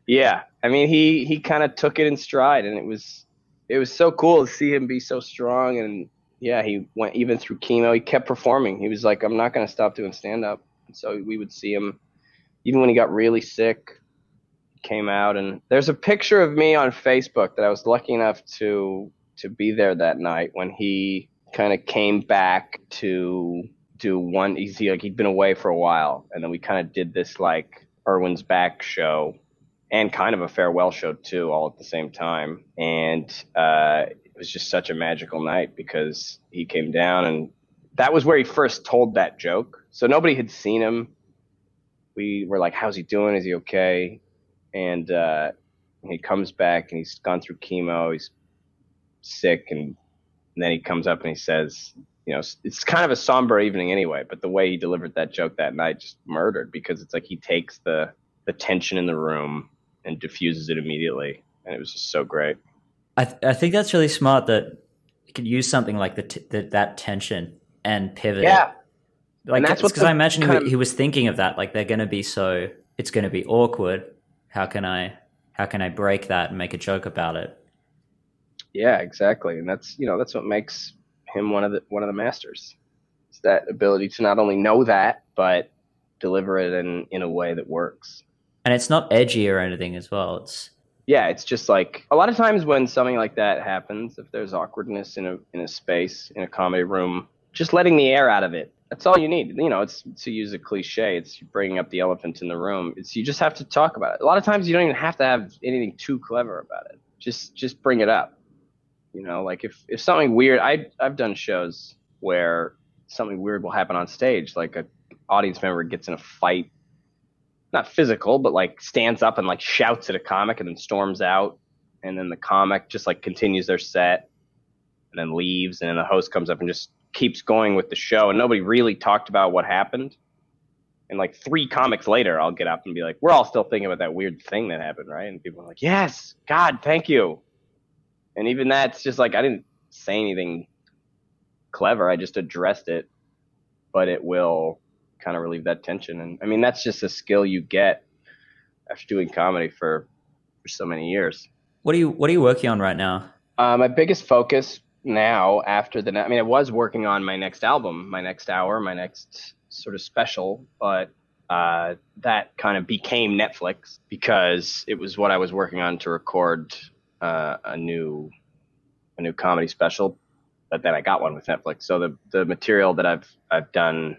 yeah, I mean, he he kind of took it in stride, and it was it was so cool to see him be so strong. And yeah, he went even through chemo. He kept performing. He was like, I'm not going to stop doing stand up. So we would see him even when he got really sick, he came out and there's a picture of me on Facebook that I was lucky enough to to be there that night when he kind of came back to do one easy like he'd been away for a while and then we kind of did this like Irwin's back show and kind of a farewell show too all at the same time and uh, it was just such a magical night because he came down and that was where he first told that joke so nobody had seen him we were like, "How's he doing? Is he okay?" And uh, he comes back and he's gone through chemo. He's sick, and, and then he comes up and he says, "You know, it's kind of a somber evening anyway." But the way he delivered that joke that night just murdered because it's like he takes the the tension in the room and diffuses it immediately, and it was just so great. I th- I think that's really smart that you could use something like the, t- the that tension and pivot. Yeah, like that's because I imagine he, he, was thinking of that. Like they're going to be so, it's going to be awkward. How can I, how can I break that and make a joke about it? Yeah, exactly. And that's you know that's what makes him one of the one of the masters. It's that ability to not only know that, but deliver it in, in a way that works. And it's not edgy or anything as well. It's yeah, it's just like a lot of times when something like that happens, if there's awkwardness in a in a space in a comedy room, just letting the air out of it. That's all you need. You know, it's to use a cliche. It's bringing up the elephant in the room. It's you just have to talk about it. A lot of times you don't even have to have anything too clever about it. Just just bring it up. You know, like if if something weird, I I've done shows where something weird will happen on stage, like a audience member gets in a fight not physical, but like stands up and like shouts at a comic and then storms out. And then the comic just like continues their set and then leaves. And then the host comes up and just keeps going with the show. And nobody really talked about what happened. And like three comics later, I'll get up and be like, we're all still thinking about that weird thing that happened, right? And people are like, yes, God, thank you. And even that's just like, I didn't say anything clever. I just addressed it, but it will kind of relieve that tension. And I mean, that's just a skill you get after doing comedy for for so many years. What are you What are you working on right now? Uh, my biggest focus now, after the, I mean, I was working on my next album, my next hour, my next sort of special, but uh, that kind of became Netflix because it was what I was working on to record uh, a new a new comedy special. But then I got one with Netflix, so the the material that I've I've done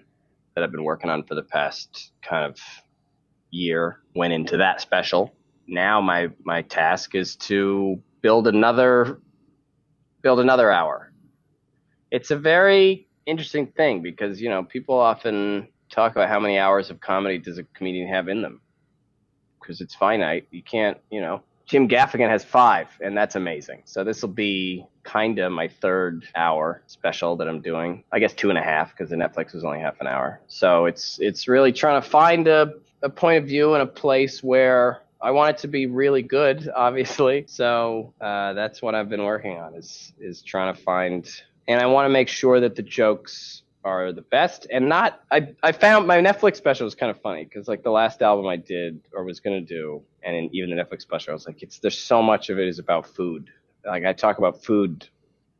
that I've been working on for the past kind of year went into that special. Now my my task is to build another build another hour. It's a very interesting thing because you know people often talk about how many hours of comedy does a comedian have in them because it's finite. You can't, you know, Jim Gaffigan has five, and that's amazing. So this will be kind of my third hour special that I'm doing. I guess two and a half because the Netflix was only half an hour. So it's it's really trying to find a, a point of view and a place where I want it to be really good, obviously. So uh, that's what I've been working on is is trying to find, and I want to make sure that the jokes are the best. And not I, I found my netflix special was kind of funny because like the last album i did or was going to do and in, even the netflix special i was like it's there's so much of it is about food. Like i talk about food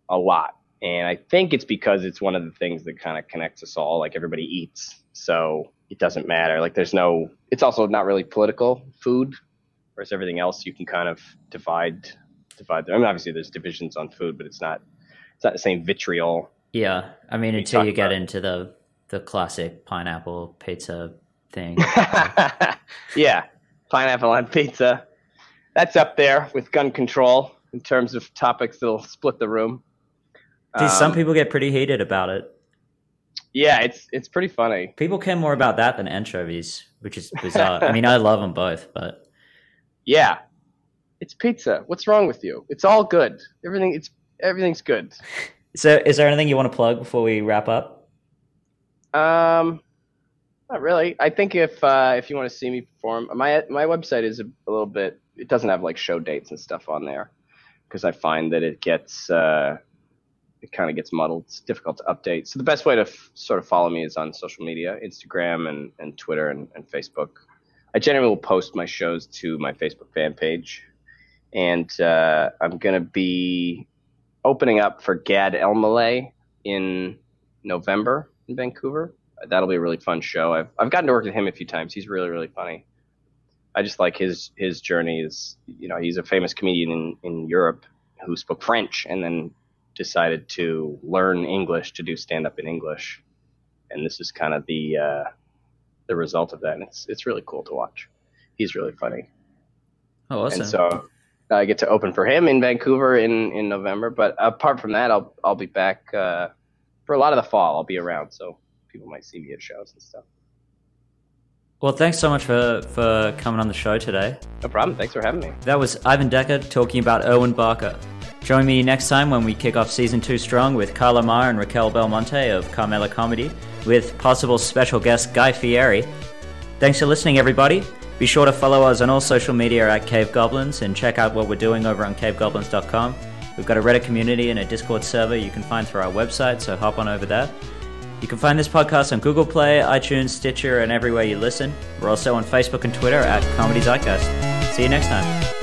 a lot and i think it's because it's one of the things that kind of connects us all like everybody eats so it doesn't matter. Like there's no it's also not really political food whereas everything else you can kind of divide divide i mean obviously there's divisions on food but it's not it's not the same vitriol yeah, I mean, until you get into the the classic pineapple pizza thing. yeah, pineapple on pizza. That's up there with gun control in terms of topics that'll split the room. See, um, some people get pretty heated about it. Yeah, it's it's pretty funny. People care more about that than anchovies, which is bizarre. I mean, I love them both, but yeah, it's pizza. What's wrong with you? It's all good. Everything it's everything's good. So, is there anything you want to plug before we wrap up? Um, not really. I think if uh, if you want to see me perform, my my website is a, a little bit. It doesn't have like show dates and stuff on there because I find that it gets uh, it kind of gets muddled. It's difficult to update. So the best way to f- sort of follow me is on social media, Instagram and, and Twitter and, and Facebook. I generally will post my shows to my Facebook fan page, and uh, I'm gonna be opening up for Gad Elmaleh in November in Vancouver. That'll be a really fun show. I've I've gotten to work with him a few times. He's really really funny. I just like his his journey. Is you know he's a famous comedian in in Europe who spoke French and then decided to learn English to do stand up in English, and this is kind of the uh, the result of that. And it's it's really cool to watch. He's really funny. Oh, awesome. And so I get to open for him in Vancouver in, in November. But apart from that, I'll I'll be back uh, for a lot of the fall. I'll be around, so people might see me at shows and stuff. Well, thanks so much for, for coming on the show today. No problem. Thanks for having me. That was Ivan Decker talking about Irwin Barker. Join me next time when we kick off season two strong with Carla Mar and Raquel Belmonte of Carmela Comedy, with possible special guest Guy Fieri. Thanks for listening, everybody. Be sure to follow us on all social media at Cave Goblins and check out what we're doing over on cavegoblins.com. We've got a Reddit community and a Discord server you can find through our website, so hop on over there. You can find this podcast on Google Play, iTunes, Stitcher, and everywhere you listen. We're also on Facebook and Twitter at Comedy Zeitgeist. See you next time.